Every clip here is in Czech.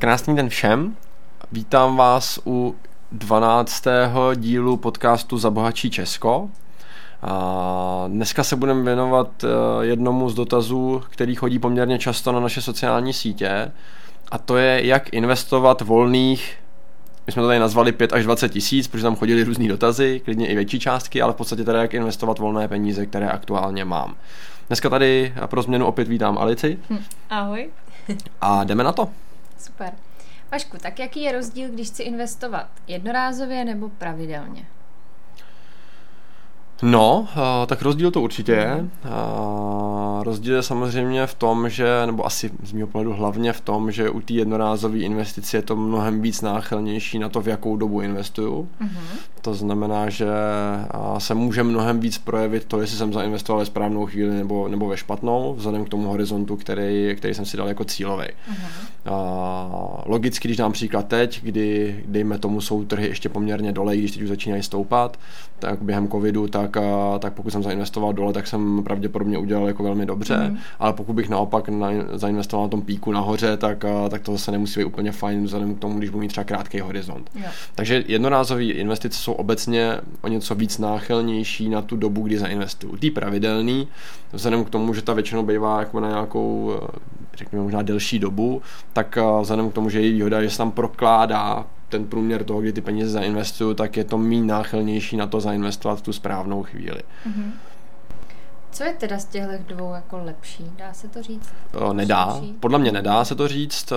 Krásný den všem. Vítám vás u 12. dílu podcastu Zabohačí Česko. A dneska se budeme věnovat eh, jednomu z dotazů, který chodí poměrně často na naše sociální sítě, a to je, jak investovat volných my jsme to tady nazvali 5 až 20 tisíc, protože tam chodili různý dotazy, klidně i větší částky, ale v podstatě tady jak investovat volné peníze, které aktuálně mám. Dneska tady pro změnu opět vítám Alici. Hm, ahoj. A jdeme na to. Super. Vašku, tak jaký je rozdíl, když chci investovat jednorázově nebo pravidelně? No, tak rozdíl to určitě je. Rozdíl je samozřejmě v tom, že, nebo asi z mého pohledu hlavně v tom, že u té jednorázové investice je to mnohem víc náchylnější na to, v jakou dobu investuju. Mm-hmm. To znamená, že se může mnohem víc projevit to, jestli jsem zainvestoval ve správnou chvíli nebo, nebo ve špatnou, vzhledem k tomu horizontu, který, který jsem si dal jako cílový. Mm-hmm. Logicky, když dám příklad teď, kdy, dejme tomu, jsou trhy ještě poměrně dole, když teď už začínají stoupat, tak během covidu, tak, tak pokud jsem zainvestoval dole, tak jsem pravděpodobně udělal jako velmi dobře, mm. ale pokud bych naopak na, zainvestoval na tom píku nahoře, tak, tak to zase nemusí být úplně fajn vzhledem k tomu, když budu mít třeba krátký horizont. Jo. Takže jednorázové investice jsou obecně o něco víc náchylnější na tu dobu, kdy zainvestuju. Ty pravidelný, vzhledem k tomu, že ta většinou bývá jako na nějakou, řekněme možná delší dobu, tak vzhledem k tomu, že její výhoda, že se tam prokládá ten průměr toho, kdy ty peníze zainvestuju, tak je to méně náchylnější na to zainvestovat v tu správnou chvíli. Mm-hmm. Co je teda z těchto dvou jako lepší? Dá se to říct? O, nedá. Podle mě nedá se to říct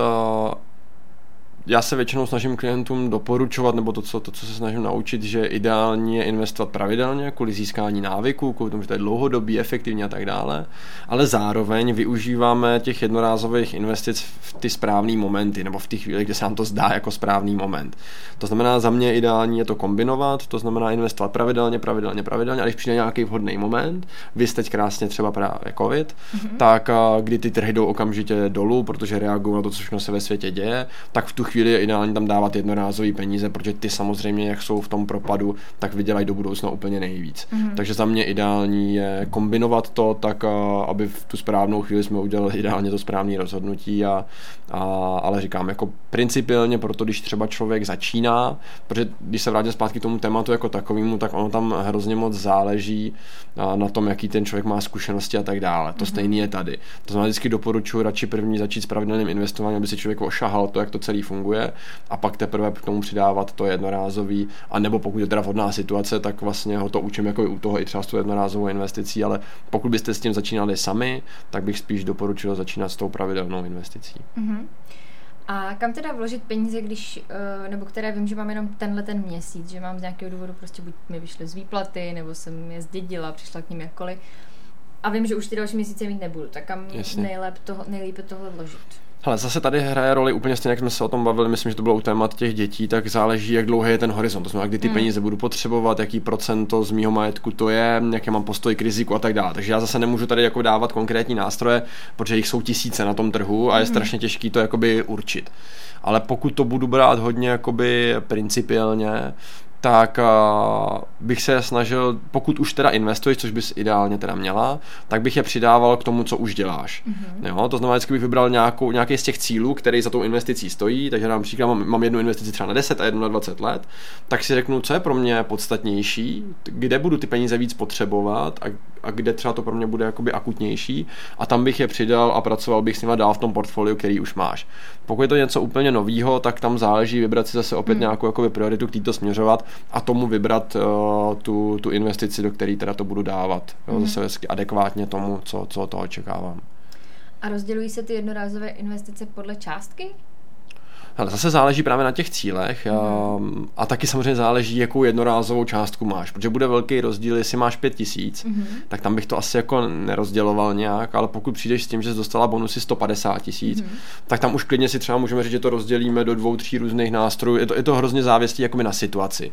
já se většinou snažím klientům doporučovat, nebo to co, to, co se snažím naučit, že ideální je investovat pravidelně kvůli získání návyků, kvůli tomu, že to je dlouhodobý, efektivní a tak dále, ale zároveň využíváme těch jednorázových investic v ty správné momenty, nebo v těch chvíli, kdy se nám to zdá jako správný moment. To znamená, za mě ideální je to kombinovat, to znamená investovat pravidelně, pravidelně, pravidelně, a když přijde nějaký vhodný moment, vy jste krásně třeba právě COVID, mm-hmm. tak kdy ty trhy jdou okamžitě dolů, protože reagují na to, co všechno se ve světě děje, tak v tu chvíli je ideální tam dávat jednorázové peníze, protože ty samozřejmě, jak jsou v tom propadu, tak vydělají do budoucna úplně nejvíc. Mm-hmm. Takže za mě ideální je kombinovat to tak, aby v tu správnou chvíli jsme udělali ideálně to správné rozhodnutí, a, a, ale říkám, jako principiálně proto, když třeba člověk začíná, protože když se vrátím zpátky k tomu tématu jako takovému, tak ono tam hrozně moc záleží na tom, jaký ten člověk má zkušenosti a tak dále. To mm-hmm. stejné je tady. To znamená, vždycky doporučuji radši první začít s pravidelným investováním, aby si člověk ošahal to, jak to celý funguje a pak teprve k tomu přidávat to jednorázový, a nebo pokud je teda vhodná situace, tak vlastně ho to učím jako u toho i třeba s tou jednorázovou investicí, ale pokud byste s tím začínali sami, tak bych spíš doporučil začínat s tou pravidelnou investicí. Mm-hmm. A kam teda vložit peníze, když, eh, nebo které vím, že mám jenom tenhle ten měsíc, že mám z nějakého důvodu prostě buď mi vyšly z výplaty, nebo jsem je zdědila, přišla k ním jakkoliv. A vím, že už ty další měsíce mít nebudu, tak kam nejlépe toho, nejlépe toho vložit? Hele, zase tady hraje roli úplně stejně, jak jsme se o tom bavili, myslím, že to bylo u témat těch dětí, tak záleží, jak dlouhý je ten horizont. To znamená, kdy ty hmm. peníze budu potřebovat, jaký procento z mého majetku to je, jaké mám postoj k riziku a tak dále. Takže já zase nemůžu tady jako dávat konkrétní nástroje, protože jich jsou tisíce na tom trhu a je hmm. strašně těžký to jakoby určit. Ale pokud to budu brát hodně jakoby principiálně, tak uh, bych se snažil, pokud už teda investuješ, což bys ideálně teda měla, tak bych je přidával k tomu, co už děláš. Mm-hmm. Jo, to znamená, vždycky bych vybral nějakou, nějaký z těch cílů, který za tou investicí stojí, takže například mám, mám jednu investici třeba na 10 a jednu na 20 let, tak si řeknu, co je pro mě podstatnější, kde budu ty peníze víc potřebovat a, a kde třeba to pro mě bude jakoby akutnější a tam bych je přidal a pracoval bych s nimi dál v tom portfoliu, který už máš. Pokud je to něco úplně nového, tak tam záleží vybrat si zase opět mm. nějakou jakoby prioritu, k to směřovat a tomu vybrat uh, tu, tu investici, do které teda to budu dávat. Jo, mm. Zase adekvátně tomu, co, co to očekávám. A rozdělují se ty jednorázové investice podle částky? Ale zase záleží právě na těch cílech mm. a taky samozřejmě záleží, jakou jednorázovou částku máš, protože bude velký rozdíl, jestli máš pět tisíc, mm. tak tam bych to asi jako nerozděloval nějak, ale pokud přijdeš s tím, že jsi dostala bonusy 150 tisíc, mm. tak tam už klidně si třeba můžeme říct, že to rozdělíme do dvou, tří různých nástrojů. Je to, je to hrozně jakoby na situaci.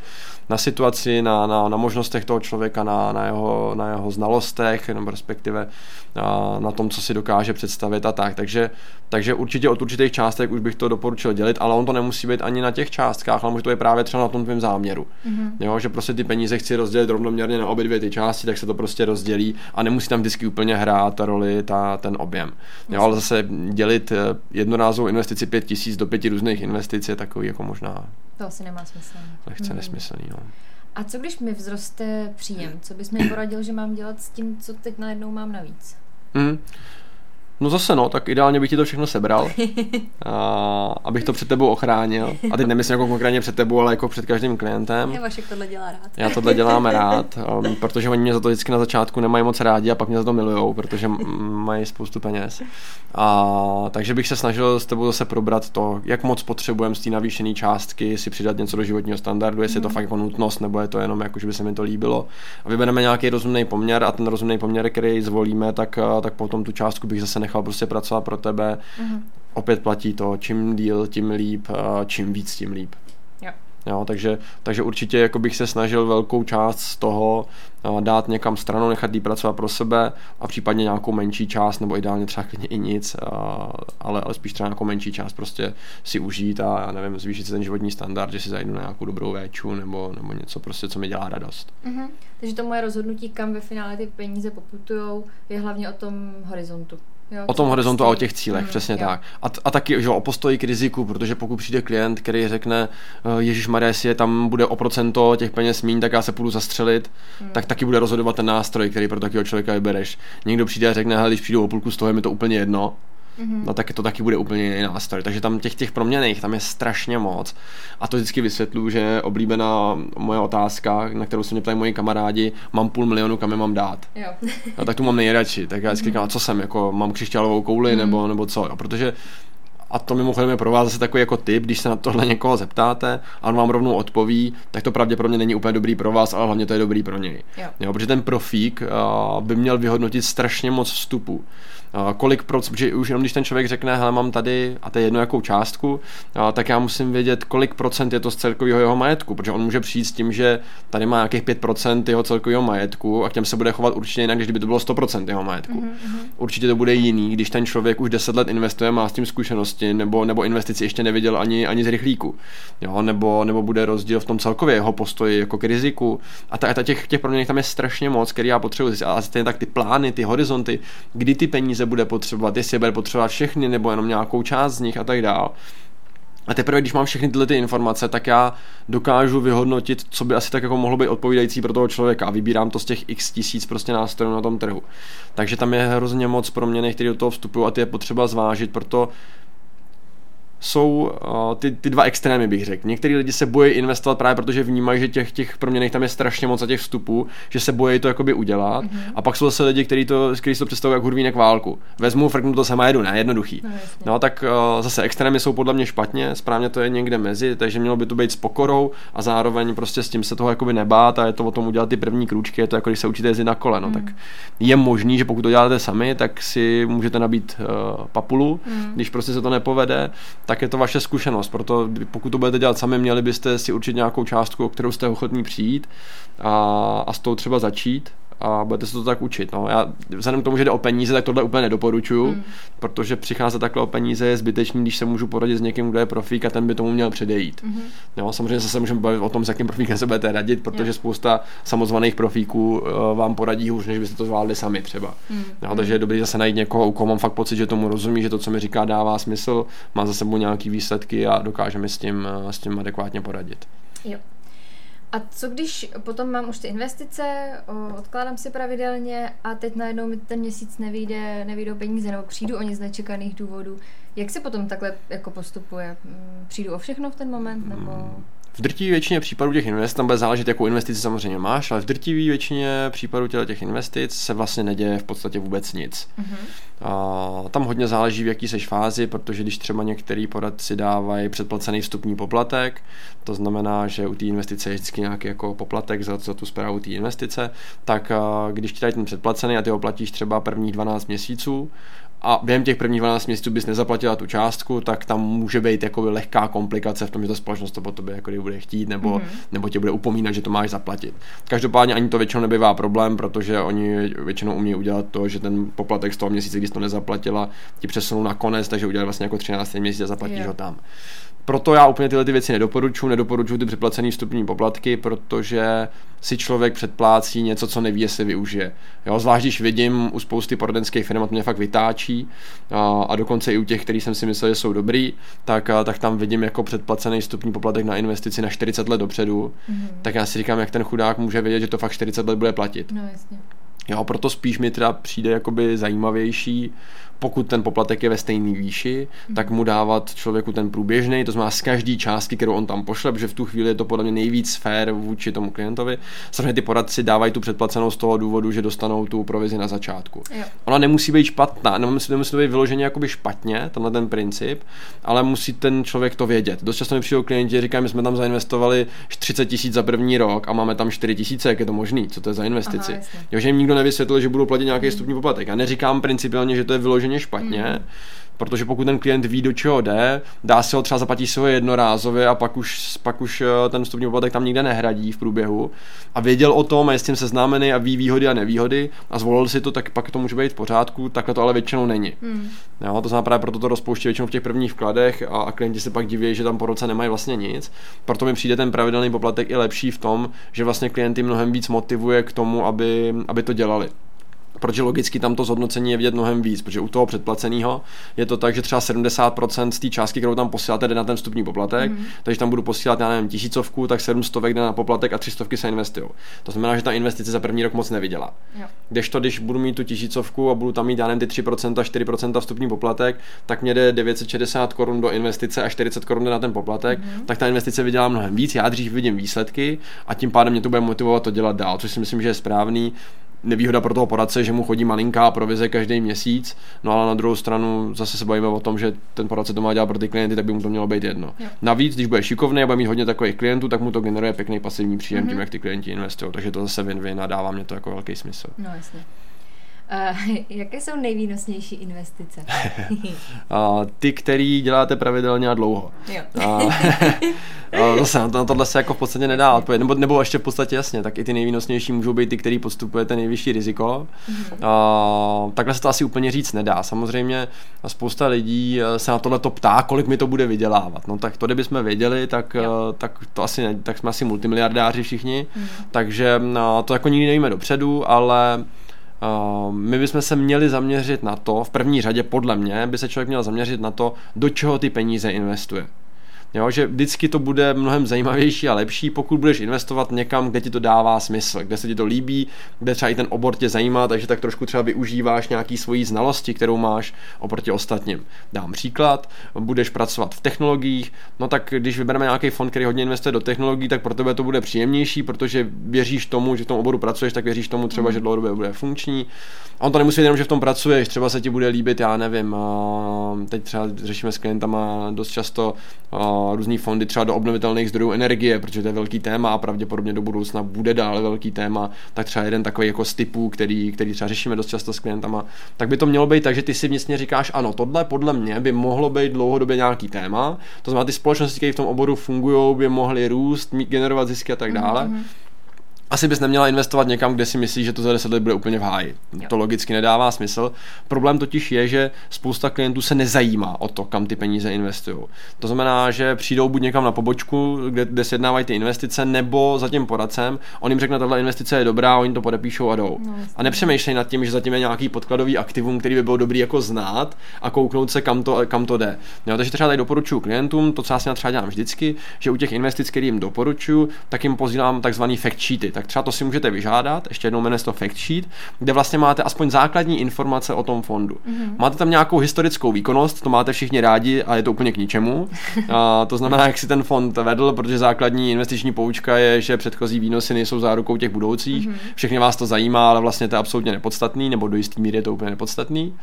Na situaci, na, na, na možnostech toho člověka, na, na, jeho, na jeho znalostech, nebo respektive na, na tom, co si dokáže představit a tak. Takže, takže určitě od určitých částek už bych to doporučil dělat rozdělit, ale on to nemusí být ani na těch částkách, ale může to být právě třeba na tom tvém záměru. Mm-hmm. Jo, že prostě ty peníze chci rozdělit rovnoměrně na obě dvě ty části, tak se to prostě rozdělí a nemusí tam vždycky úplně hrát ta roli ta, ten objem. Jo, ale zase dělit eh, jednorázovou investici pět tisíc do pěti různých investic je takový jako možná to asi nemá smysl. Lehce mm. nesmyslný, no. A co když mi vzroste příjem? Co bys mi poradil, že mám dělat s tím, co teď najednou mám navíc? Mm. No zase no, tak ideálně bych ti to všechno sebral, a, abych to před tebou ochránil. A teď nemyslím jako konkrétně před tebou, ale jako před každým klientem. Já Vašek tohle dělá rád. Já tohle dělám rád, um, protože oni mě za to vždycky na začátku nemají moc rádi a pak mě za to milujou, protože mají spoustu peněz. A, takže bych se snažil s tebou zase probrat to, jak moc potřebujeme z té navýšené částky si přidat něco do životního standardu, jestli mm. je to mhm. fakt jako nutnost, nebo je to jenom jako, že by se mi to líbilo. A vybereme nějaký rozumný poměr a ten rozumný poměr, který zvolíme, tak, tak potom tu částku bych zase nechal prostě pracovat pro tebe. Mm-hmm. Opět platí to, čím díl, tím líp, čím víc, tím líp. Jo. Jo, takže, takže určitě jako bych se snažil velkou část z toho dát někam stranou, nechat jí pracovat pro sebe a případně nějakou menší část, nebo ideálně třeba klidně i nic, ale, ale spíš třeba nějakou menší část prostě si užít a já nevím, zvýšit si ten životní standard, že si zajdu na nějakou dobrou véču nebo, nebo něco prostě, co mi dělá radost. Mm-hmm. Takže to moje rozhodnutí, kam ve finále ty peníze poputujou, je hlavně o tom horizontu. Jo, o tom horizontu a o těch cílech, mm, přesně jo. tak. A, a taky že o postoji k riziku, protože pokud přijde klient, který řekne, eh, Ježíš Maria, je tam bude o procento těch peněz míň, tak já se půjdu zastřelit, mm. tak taky bude rozhodovat ten nástroj, který pro takového člověka vybereš. Někdo přijde a řekne, hele, když přijdu o půlku z toho, je mi to úplně jedno, mm-hmm. no tak to taky bude úplně jiný nástroj. Takže tam těch, těch proměných tam je strašně moc. A to vždycky vysvětluji, že oblíbená moje otázka, na kterou se mě ptají moji kamarádi, mám půl milionu, kam je mám dát. Jo. no, tak tu mám nejradši. Tak já vždycky mm-hmm. říkám, co jsem, jako mám křišťálovou kouli, mm-hmm. nebo, nebo co. Jo, protože a to mimochodem je pro vás zase takový jako tip, když se na tohle někoho zeptáte a on vám rovnou odpoví, tak to pravděpodobně není úplně dobrý pro vás, ale hlavně to je dobrý pro něj. Jo. Jo, protože ten profík uh, by měl vyhodnotit strašně moc vstupů kolik procent, protože už jenom když ten člověk řekne, hele, mám tady, a to je jedno jakou částku, tak já musím vědět, kolik procent je to z celkového jeho majetku, protože on může přijít s tím, že tady má nějakých 5% jeho celkového majetku a k těm se bude chovat určitě jinak, když by to bylo 100% jeho majetku. Mm-hmm. Určitě to bude jiný, když ten člověk už 10 let investuje, má s tím zkušenosti, nebo, nebo investici ještě neviděl ani, ani z rychlíku, jo, nebo, nebo bude rozdíl v tom celkově jeho postoji jako k riziku. A, ta, a těch, těch proměných tam je strašně moc, který já potřebuji. A stejně tak ty plány, ty horizonty, kdy ty peníze peníze bude potřebovat, jestli bude potřebovat všechny nebo jenom nějakou část z nich a tak dál. A teprve, když mám všechny tyhle ty informace, tak já dokážu vyhodnotit, co by asi tak jako mohlo být odpovídající pro toho člověka a vybírám to z těch x tisíc prostě nástrojů na tom trhu. Takže tam je hrozně moc proměny, které do toho vstupují a ty je potřeba zvážit, proto jsou uh, ty, ty dva extrémy, bych řekl. Některý lidi se bojí investovat právě protože vnímají, že těch, těch proměných tam je strašně moc a těch vstupů, že se bojí to jakoby udělat. Mm-hmm. A pak jsou zase lidi, kteří to, kteří to představují jako hurvínek válku. Vezmu, frknu to sama jedu, ne, jednoduchý. No, no tak uh, zase extrémy jsou podle mě špatně, správně to je někde mezi, takže mělo by to být s pokorou a zároveň prostě s tím se toho jakoby nebát a je to o tom udělat ty první krůčky, je to jako když se učíte jezdit na kole. No, mm. tak je možný, že pokud to děláte sami, tak si můžete nabít uh, papulu, mm. když prostě se to nepovede tak je to vaše zkušenost. Proto pokud to budete dělat sami, měli byste si určit nějakou částku, o kterou jste ochotní přijít a, a s tou třeba začít a budete se to tak učit. No. Já vzhledem k tomu, že jde o peníze, tak tohle úplně nedoporučuju, mm. protože přicházet takhle o peníze je zbytečný, když se můžu poradit s někým, kdo je profík a ten by tomu měl předejít. Mm. Jo, samozřejmě zase můžeme bavit o tom, s jakým profíkem se budete radit, protože yeah. spousta samozvaných profíků uh, vám poradí hůř, než byste to zvládli sami třeba. Mm. Jo, takže je dobré zase najít někoho, u koho mám fakt pocit, že tomu rozumí, že to, co mi říká, dává smysl, má za sebou nějaký výsledky a dokáže mi s tím, eh, s tím adekvátně poradit. Jo. A co když potom mám už ty investice, odkládám si pravidelně a teď najednou mi ten měsíc nevyjde, nevyjdou peníze nebo přijdu o ně z nečekaných důvodů. Jak se potom takhle jako postupuje? Mm, přijdu o všechno v ten moment nebo... V drtivé většině případů těch investic, tam bude záležet, jakou investici samozřejmě máš, ale v drtivé většině případů těch investic se vlastně neděje v podstatě vůbec nic. Mm-hmm. A tam hodně záleží, v jaký seš fázi, protože když třeba některý poradci dávají předplacený vstupní poplatek, to znamená, že u té investice je vždycky nějaký jako poplatek za, za tu zprávu té investice, tak když ti dají ten předplacený a ty ho platíš třeba prvních 12 měsíců a během těch prvních 12 měsíců bys nezaplatila tu částku, tak tam může být jako lehká komplikace v tom, že ta společnost to po tobě jako bude chtít, nebo, mm-hmm. nebo tě bude upomínat, že to máš zaplatit. Každopádně ani to většinou nebývá problém, protože oni většinou umí udělat to, že ten poplatek z toho měsíce, když to nezaplatila, ti přesunou na konec, takže udělají vlastně jako 13. měsíc a zaplatíš yeah. ho tam Proto já úplně tyhle ty věci nedoporučuji, nedoporučuji ty předplacené vstupní poplatky, protože si člověk předplácí něco, co neví, jestli využije. Jo, zvlášť když vidím u spousty poradenských firm, to mě fakt vytáčí, a, a dokonce i u těch, který jsem si myslel, že jsou dobrý, tak, a, tak tam vidím jako předplacený vstupní poplatek na investici na 40 let dopředu. Mm-hmm. Tak já si říkám, jak ten chudák může vědět, že to fakt 40 let bude platit. No jasně. Jo, proto spíš mi teda přijde jakoby zajímavější pokud ten poplatek je ve stejné výši, tak mu dávat člověku ten průběžný, to znamená z každé částky, kterou on tam pošle, protože v tu chvíli je to podle mě nejvíc fair vůči tomu klientovi. Samozřejmě ty poradci dávají tu předplacenou z toho důvodu, že dostanou tu provizi na začátku. Jo. Ona nemusí být špatná, nemusí, nemusí být vyloženě jakoby špatně, tenhle ten princip, ale musí ten člověk to vědět. Dost často mi přijdou klienti říkají, my jsme tam zainvestovali 30 tisíc za první rok a máme tam 4 tisíce, jak je to možný, co to je za investici. Aha, jo, že jim nikdo nevysvětlil, že budou platit nějaký mm. stupní poplatek. Já neříkám principiálně, že to je vyloženě vyloženě špatně, mm. protože pokud ten klient ví, do čeho jde, dá si ho třeba zaplatit si ho jednorázově a pak už, pak už eh, ten vstupní poplatek tam nikde nehradí v průběhu a věděl o tom a je s tím seznámený a ví výhody a nevýhody a zvolil si to, tak pak to může být v pořádku, takhle to ale většinou není. Mm. Jo, to znamená právě proto to rozpouští většinou v těch prvních vkladech a, a klienti se pak diví, že tam po roce nemají vlastně nic. Proto mi přijde ten pravidelný poplatek i lepší v tom, že vlastně klienty mnohem víc motivuje k tomu, aby, aby to dělali protože logicky tam to zhodnocení je vidět mnohem víc, protože u toho předplaceného je to tak, že třeba 70% z té částky, kterou tam posíláte, jde na ten vstupní poplatek, mm. takže tam budu posílat, já nevím, tisícovku, tak 700 jde na poplatek a 300 se investují. To znamená, že ta investice za první rok moc nevydělá. Jo. Kdežto, když budu mít tu tisícovku a budu tam mít, já nevím, ty 3%, 4% vstupní poplatek, tak mě jde 960 korun do investice a 40 korun na ten poplatek, mm. tak ta investice vydělá mnohem víc. Já dřív vidím výsledky a tím pádem mě to bude motivovat to dělat dál, což si myslím, že je správný nevýhoda pro toho poradce, že mu chodí malinká provize každý měsíc, no ale na druhou stranu zase se bavíme o tom, že ten poradce to má dělat pro ty klienty, tak by mu to mělo být jedno. Jo. Navíc, když bude šikovný a bude mít hodně takových klientů, tak mu to generuje pěkný pasivní příjem mm-hmm. tím, jak ty klienti investují. Takže to zase win-win a dává mě to jako velký smysl. No jasně. Uh, jaké jsou nejvýnosnější investice? ty, který děláte pravidelně a dlouho. Jo. Zase na, to, na tohle se jako v podstatě nedá odpovědět, nebo, nebo ještě v podstatě jasně, tak i ty nejvýnosnější můžou být ty, který podstupujete nejvyšší riziko. Mm-hmm. Takhle se to asi úplně říct nedá. Samozřejmě spousta lidí se na tohle to ptá, kolik mi to bude vydělávat. No tak to, kdybychom věděli, tak, uh, tak to asi ne, tak jsme asi multimiliardáři všichni, mm-hmm. takže uh, to jako nikdy nevíme dopředu, ale my bychom se měli zaměřit na to, v první řadě podle mě by se člověk měl zaměřit na to, do čeho ty peníze investuje. Jo, že vždycky to bude mnohem zajímavější a lepší, pokud budeš investovat někam, kde ti to dává smysl, kde se ti to líbí, kde třeba i ten obor tě zajímá, takže tak trošku třeba využíváš nějaký svoji znalosti, kterou máš oproti ostatním. Dám příklad, budeš pracovat v technologiích, no tak když vybereme nějaký fond, který hodně investuje do technologií, tak pro tebe to bude příjemnější, protože věříš tomu, že v tom oboru pracuješ, tak věříš tomu třeba, mm. že dlouhodobě bude funkční. A on to nemusí jenom, že v tom pracuješ, třeba se ti bude líbit, já nevím, teď třeba řešíme s klientama dost často různé fondy třeba do obnovitelných zdrojů energie, protože to je velký téma a pravděpodobně do budoucna bude dále velký téma, tak třeba jeden takový jako z typů, který, který třeba řešíme dost často s klientama, tak by to mělo být tak, že ty si vlastně říkáš, ano, tohle podle mě by mohlo být dlouhodobě nějaký téma, to znamená, ty společnosti, které v tom oboru fungují, by mohly růst, mít, generovat zisky a tak dále. Mm-hmm asi bys neměla investovat někam, kde si myslíš, že to za 10 let bude úplně v háji. Jo. To logicky nedává smysl. Problém totiž je, že spousta klientů se nezajímá o to, kam ty peníze investují. To znamená, že přijdou buď někam na pobočku, kde, kde sjednávají ty investice, nebo za tím poradcem, on jim řekne, tahle investice je dobrá, oni to podepíšou a jdou. No, a nepřemýšlej nad tím, že zatím je nějaký podkladový aktivum, který by byl dobrý jako znát a kouknout se, kam to, kam to jde. Jo, takže třeba tady doporučuji klientům, to co já si třeba dělám vždycky, že u těch investic, které jim doporučuji, tak jim posílám takzvaný fact sheety tak třeba to si můžete vyžádat, ještě jednou jmenuje to fact sheet, kde vlastně máte aspoň základní informace o tom fondu. Mm-hmm. Máte tam nějakou historickou výkonnost, to máte všichni rádi a je to úplně k ničemu. A to znamená, jak si ten fond vedl, protože základní investiční poučka je, že předchozí výnosy nejsou zárukou těch budoucích. Mm-hmm. Všechny vás to zajímá, ale vlastně to je absolutně nepodstatný, nebo do jistý míry je to úplně nepodstatný.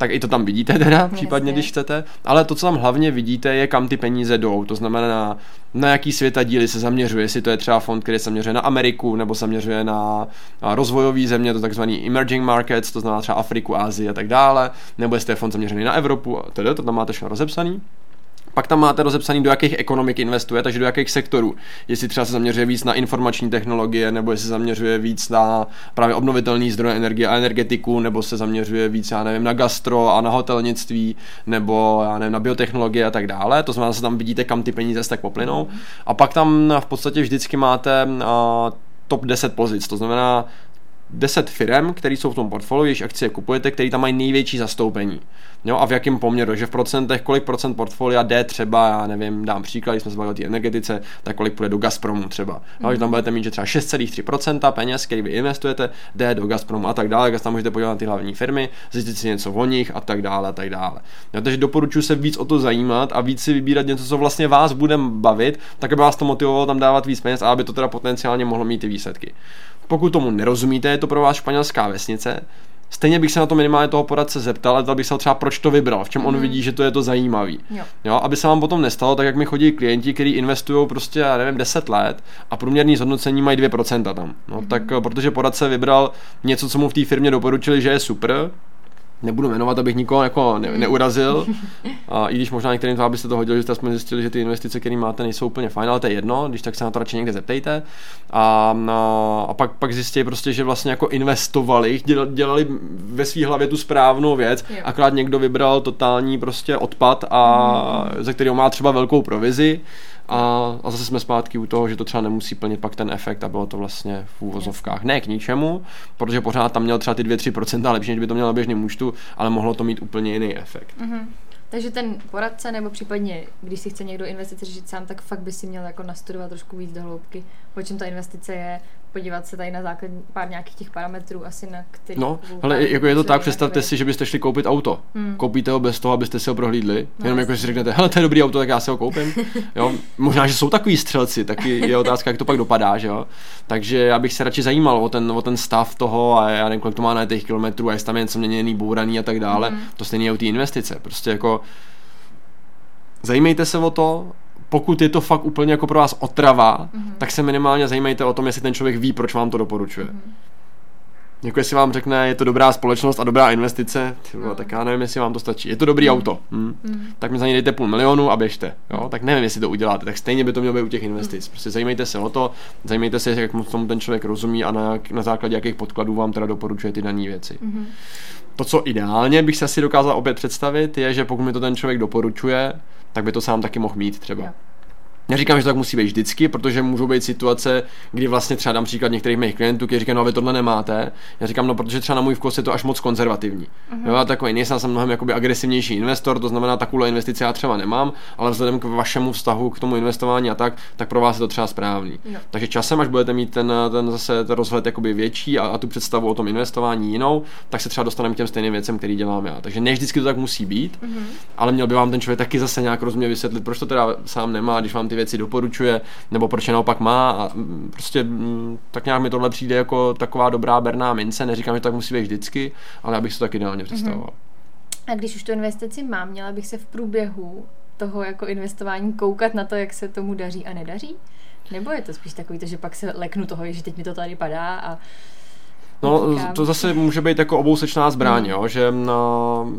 Tak i to tam vidíte teda, případně, když chcete. Ale to, co tam hlavně vidíte, je, kam ty peníze jdou. To znamená, na jaký světa díly se zaměřuje, jestli to je třeba fond, který se zaměřuje na Ameriku, nebo zaměřuje na rozvojové země, to takzvaný emerging markets, to znamená třeba Afriku, Asii a tak dále, nebo jestli je fond zaměřený na Evropu, tedy to tam máte všechno rozepsaný. Pak tam máte rozepsaný, do jakých ekonomik investuje, takže do jakých sektorů. Jestli třeba se zaměřuje víc na informační technologie, nebo jestli se zaměřuje víc na právě obnovitelný zdroje energie a energetiku, nebo se zaměřuje víc, já nevím, na gastro a na hotelnictví, nebo já nevím, na biotechnologie a tak dále. To znamená, že tam vidíte, kam ty peníze tak poplynou. A pak tam v podstatě vždycky máte uh, top 10 pozic, to znamená 10 firm, které jsou v tom portfoliu, jež akcie kupujete, které tam mají největší zastoupení. Jo, a v jakém poměru, že v procentech, kolik procent portfolia jde třeba, já nevím, dám příklad, když jsme se bavili o té energetice, tak kolik půjde do Gazpromu třeba. Mm-hmm. No, že tam mhm. budete mít, že třeba 6,3% peněz, který vy investujete, jde do Gazpromu a tak dále, tak tam můžete podívat na ty hlavní firmy, zjistit si něco o nich a tak dále a tak dále. Jo, takže doporučuji se víc o to zajímat a víc si vybírat něco, co vlastně vás bude bavit, tak aby vás to motivovalo tam dávat víc peněz a aby to teda potenciálně mohlo mít ty výsledky. Pokud tomu nerozumíte, je to pro vás španělská vesnice, Stejně bych se na to minimálně toho poradce zeptal, ale bych se třeba, proč to vybral, v čem on mm. vidí, že to je to zajímavý. Jo. jo. aby se vám potom nestalo, tak jak mi chodí klienti, kteří investují prostě, já nevím, 10 let a průměrný zhodnocení mají 2% tam. No, mm. tak protože poradce vybral něco, co mu v té firmě doporučili, že je super, nebudu jmenovat, abych nikoho jako ne, neurazil. A i když možná některým z vás byste to hodili, že jsme zjistili, že ty investice, které máte, nejsou úplně fajn, ale to je jedno, když tak se na to radši někde zeptejte. A, a, a pak, pak zjistí prostě, že vlastně jako investovali, dělali ve své hlavě tu správnou věc, jo. akorát někdo vybral totální prostě odpad, a, mm. ze kterého má třeba velkou provizi a, a zase jsme zpátky u toho, že to třeba nemusí plnit pak ten efekt a bylo to vlastně v úvozovkách. Ne k ničemu, protože pořád tam měl třeba ty 2-3% lepší, než by to mělo na běžném účtu, ale mohlo to mít úplně jiný efekt. Mm-hmm. Takže ten poradce, nebo případně, když si chce někdo investici řešit sám, tak fakt by si měl jako nastudovat trošku víc do hloubky, o čem ta investice je, podívat se tady na základ pár nějakých těch parametrů, asi na který. No, ale jako je to tak, představte si, že byste šli koupit auto. Hmm. Koupíte ho bez toho, abyste si ho prohlídli. No, Jenom jako si řeknete, hele, to je dobrý auto, tak já si ho koupím. jo, možná, že jsou takový střelci, taky je otázka, jak to pak dopadá, že jo. Takže já bych se radši zajímal o ten, o ten stav toho a já nevím, kolik to má na těch kilometrů a jestli tam je něco měněný, bouraný a tak dále. Hmm. To stejně je o té investice. Prostě jako zajímejte se o to, pokud je to fakt úplně jako pro vás otrava, mm-hmm. tak se minimálně zajímejte o tom, jestli ten člověk ví, proč vám to doporučuje. Mm-hmm. Jako jestli vám řekne, je to dobrá společnost a dobrá investice, tyvo, no. tak já nevím, jestli vám to stačí. Je to dobrý mm. auto, hm? mm. tak mi za něj dejte půl milionu a běžte. Jo? Tak nevím, jestli to uděláte, tak stejně by to mělo být u těch investic. Mm. Prostě zajímejte se o to, zajímejte se, jak tomu ten člověk rozumí a na, na základě jakých podkladů vám teda doporučuje ty dané věci. Mm. To, co ideálně bych se asi dokázal opět představit, je, že pokud mi to ten člověk doporučuje, tak by to sám taky mohl mít třeba. Jo. Neříkám, že to tak musí být vždycky, protože můžou být situace, kdy vlastně třeba dám příklad některých mých klientů, kteří říkají, no vy tohle nemáte. Já říkám, no protože třeba na můj vkus je to až moc konzervativní. Uh-huh. Jo, a takový nejsem jsem mnohem jakoby agresivnější investor, to znamená, takovou investici já třeba nemám, ale vzhledem k vašemu vztahu k tomu investování a tak, tak pro vás je to třeba správný. Uh-huh. Takže časem, až budete mít ten, ten zase ten rozhled jakoby větší a, a, tu představu o tom investování jinou, tak se třeba dostaneme k těm stejným věcem, který dělám já. Takže ne vždycky to tak musí být, uh-huh. ale měl by vám ten člověk taky zase nějak rozmě vysvětlit, proč to teda sám nemá, když vám ty věci doporučuje, nebo proč je naopak má a mm, prostě mm, tak nějak mi tohle přijde jako taková dobrá berná mince, neříkám, že to tak musí být vždycky, ale abych si to tak ideálně představoval. Mm-hmm. A když už tu investici mám, měla bych se v průběhu toho jako investování koukat na to, jak se tomu daří a nedaří? Nebo je to spíš takový to, že pak se leknu toho, že teď mi to tady padá a No, to zase může být jako obousečná zbraň, mm. jo, že no,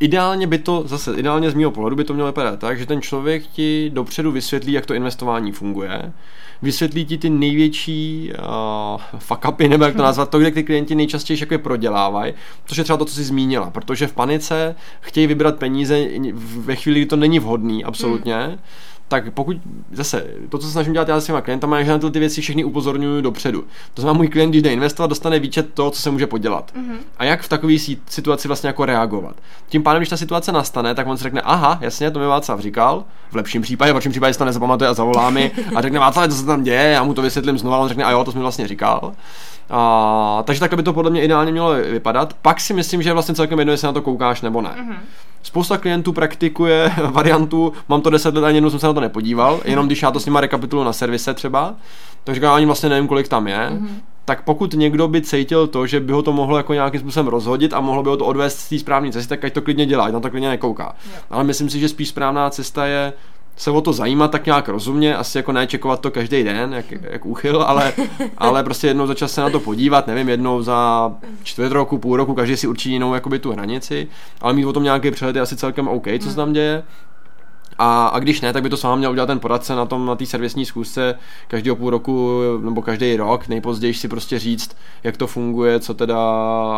ideálně by to, zase ideálně z mého pohledu by to mělo vypadat tak, že ten člověk ti dopředu vysvětlí, jak to investování funguje, vysvětlí ti ty největší uh, fuck upy, nebo jak to nazvat, to, kde ty klienti nejčastěji jako je prodělávají, což je třeba to, co jsi zmínila, protože v panice chtějí vybrat peníze ve chvíli, kdy to není vhodný, absolutně, hmm tak pokud zase to, co se snažím dělat já s těma klientama, je, že na ty věci všechny upozorňuji dopředu. To znamená, můj klient, když jde investovat, dostane výčet toho, co se může podělat. Mm-hmm. A jak v takové situaci vlastně jako reagovat. Tím pádem, když ta situace nastane, tak on si řekne, aha, jasně, to mi Václav říkal, v lepším případě, v horším případě si to nezapamatuje a zavolá mi a řekne, Václav, co se tam děje, já mu to vysvětlím znovu, a on řekne, a jo, to jsi mi vlastně říkal. A, takže tak by to podle mě ideálně mělo vypadat. Pak si myslím, že je vlastně celkem jedno, jestli na to koukáš nebo ne. Mm-hmm. Spousta klientů praktikuje variantu, mám to 10 let ani jednou jsem se na to nepodíval, jenom když já to s nima rekapituluji na servise třeba, tak říkám, ani vlastně nevím, kolik tam je. Mm-hmm. Tak pokud někdo by cítil to, že by ho to mohlo jako nějakým způsobem rozhodit a mohlo by ho to odvést z té správné cesty, tak ať to klidně dělá, ať na to klidně nekouká. Yeah. Ale myslím si, že spíš správná cesta je se o to zajímat tak nějak rozumně, asi jako nečekovat to každý den, jak, jak úchyl, ale, ale prostě jednou za čas se na to podívat, nevím, jednou za čtvrt roku, půl roku, každý si určí jinou jakoby tu hranici, ale mít o tom nějaký přehled je asi celkem OK, co se tam děje. A, a když ne, tak by to s vámi měl udělat ten poradce na tom na té servisní schůzce každého půl roku nebo každý rok, nejpozději si prostě říct, jak to funguje, co teda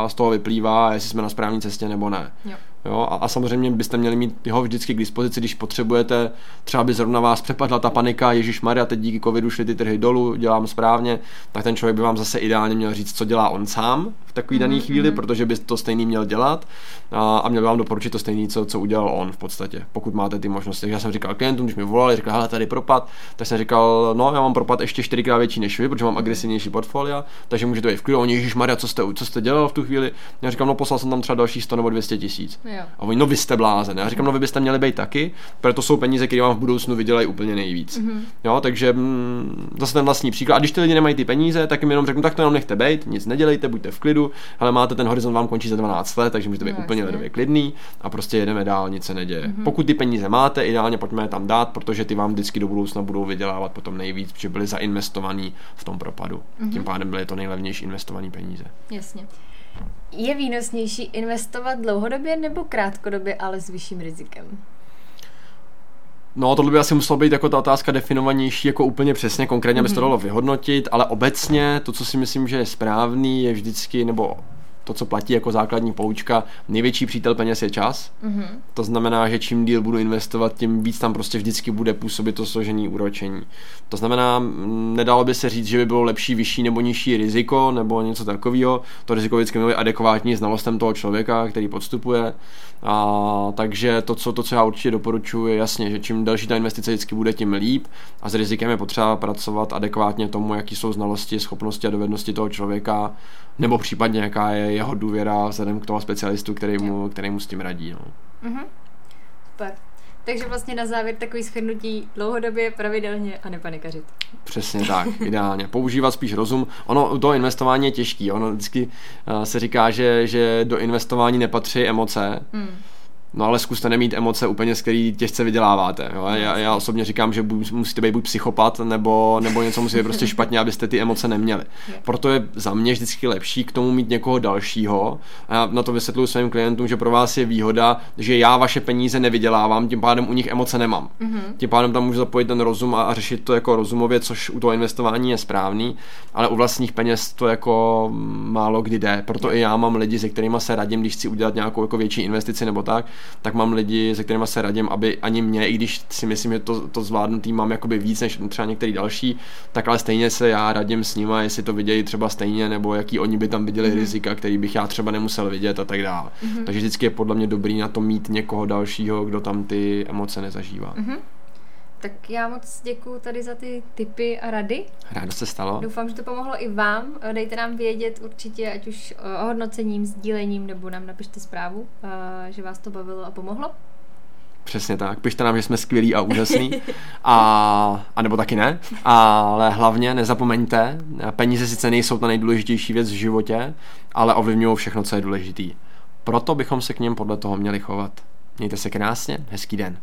z toho vyplývá, jestli jsme na správné cestě nebo ne. Jo. Jo, a, a samozřejmě byste měli mít ho vždycky k dispozici, když potřebujete, třeba by zrovna vás přepadla ta panika, Ježíš Maria, teď díky covidu šly ty trhy dolů, dělám správně, tak ten člověk by vám zase ideálně měl říct, co dělá on sám v takové mm-hmm. dané chvíli, mm-hmm. protože by to stejný měl dělat a, a měl by vám doporučit to stejné, co, co udělal on v podstatě, pokud máte ty možnosti. Takže já jsem říkal klientům, když mi volali, říkal, hele, tady propad, tak jsem říkal, no, já mám propad ještě čtyřikrát větší než vy, protože mám agresivnější portfolio, takže můžete být v klidu. Ježíš Maria, co jste, co jste dělal v tu chvíli? Já říkám, no, poslal jsem tam třeba další 100 nebo 200 tisíc. A oni, no, vy jste blázen. Já říkám, no, vy byste měli být taky, protože to jsou peníze, které vám v budoucnu vydělají úplně nejvíc. Mm-hmm. Jo, takže mm, zase ten vlastní příklad. A když ty lidi nemají ty peníze, tak jim jenom řeknu, tak to jenom nechte být, nic nedělejte, buďte v klidu, ale máte ten horizont vám končí za 12 let, takže můžete být no, úplně ledově klidný a prostě jedeme dál, nic se neděje. Mm-hmm. Pokud ty peníze máte, ideálně pojďme je tam dát, protože ty vám vždycky do budoucna budou vydělávat potom nejvíc, protože byly zainvestovaný v tom propadu. Mm-hmm. Tím pádem byly to nejlevnější investované peníze. Jasně. Je výnosnější investovat dlouhodobě nebo krátkodobě, ale s vyšším rizikem? No, tohle by asi muselo být jako ta otázka definovanější, jako úplně přesně, konkrétně, aby mm-hmm. to dalo vyhodnotit, ale obecně to, co si myslím, že je správný, je vždycky, nebo to, co platí jako základní poučka, největší přítel peněz je čas. Mm-hmm. To znamená, že čím díl budu investovat, tím víc tam prostě vždycky bude působit to složení úročení. To znamená, nedalo by se říct, že by bylo lepší, vyšší nebo nižší riziko nebo něco takového. To riziko vždycky mělo být adekvátní znalostem toho člověka, který podstupuje. A, takže to co, to, co já určitě doporučuji, je jasně, že čím delší ta investice vždycky bude, tím líp. A s rizikem je potřeba pracovat adekvátně tomu, jaký jsou znalosti, schopnosti a dovednosti toho člověka, nebo případně jaká je jeho důvěra vzhledem k tomu specialistu, který mu, který mu s tím radí. No. Mm-hmm. Super. Takže vlastně na závěr takový schrnutí dlouhodobě, pravidelně a nepanikařit. Přesně tak, ideálně. Používat spíš rozum. Ono, do investování je těžký. Ono vždycky uh, se říká, že, že do investování nepatří emoce. Hmm No ale zkuste nemít emoce úplně, z který těžce vyděláváte. Jo? Já, já osobně říkám, že buď, musíte být buď psychopat, nebo, nebo něco musí být prostě špatně, abyste ty emoce neměli. Proto je za mě vždycky lepší k tomu mít někoho dalšího. A já na to vysvětluji svým klientům, že pro vás je výhoda, že já vaše peníze nevydělávám, tím pádem u nich emoce nemám. Mm-hmm. Tím pádem tam můžu zapojit ten rozum a, a řešit to jako rozumově, což u toho investování je správný, ale u vlastních peněz to jako málo kdy jde. Proto i já mám lidi, se kterými se radím, když chci udělat nějakou jako větší investici nebo tak, tak mám lidi, se kterými se radím, aby ani mě, i když si myslím, že to, to zvládnutý mám jakoby víc než třeba některý další, tak ale stejně se já radím s nimi, jestli to vidějí třeba stejně, nebo jaký oni by tam viděli mm-hmm. rizika, který bych já třeba nemusel vidět a tak dále. Mm-hmm. Takže vždycky je podle mě dobrý na to mít někoho dalšího, kdo tam ty emoce nezažívá. Mm-hmm. Tak já moc děkuji tady za ty tipy a rady. Rádo se stalo. Doufám, že to pomohlo i vám. Dejte nám vědět určitě, ať už ohodnocením, sdílením, nebo nám napište zprávu, že vás to bavilo a pomohlo. Přesně tak. Pište nám, že jsme skvělí a úžasní. A, a nebo taky ne. Ale hlavně nezapomeňte, peníze sice nejsou ta nejdůležitější věc v životě, ale ovlivňují všechno, co je důležitý. Proto bychom se k něm podle toho měli chovat. Mějte se krásně, hezký den.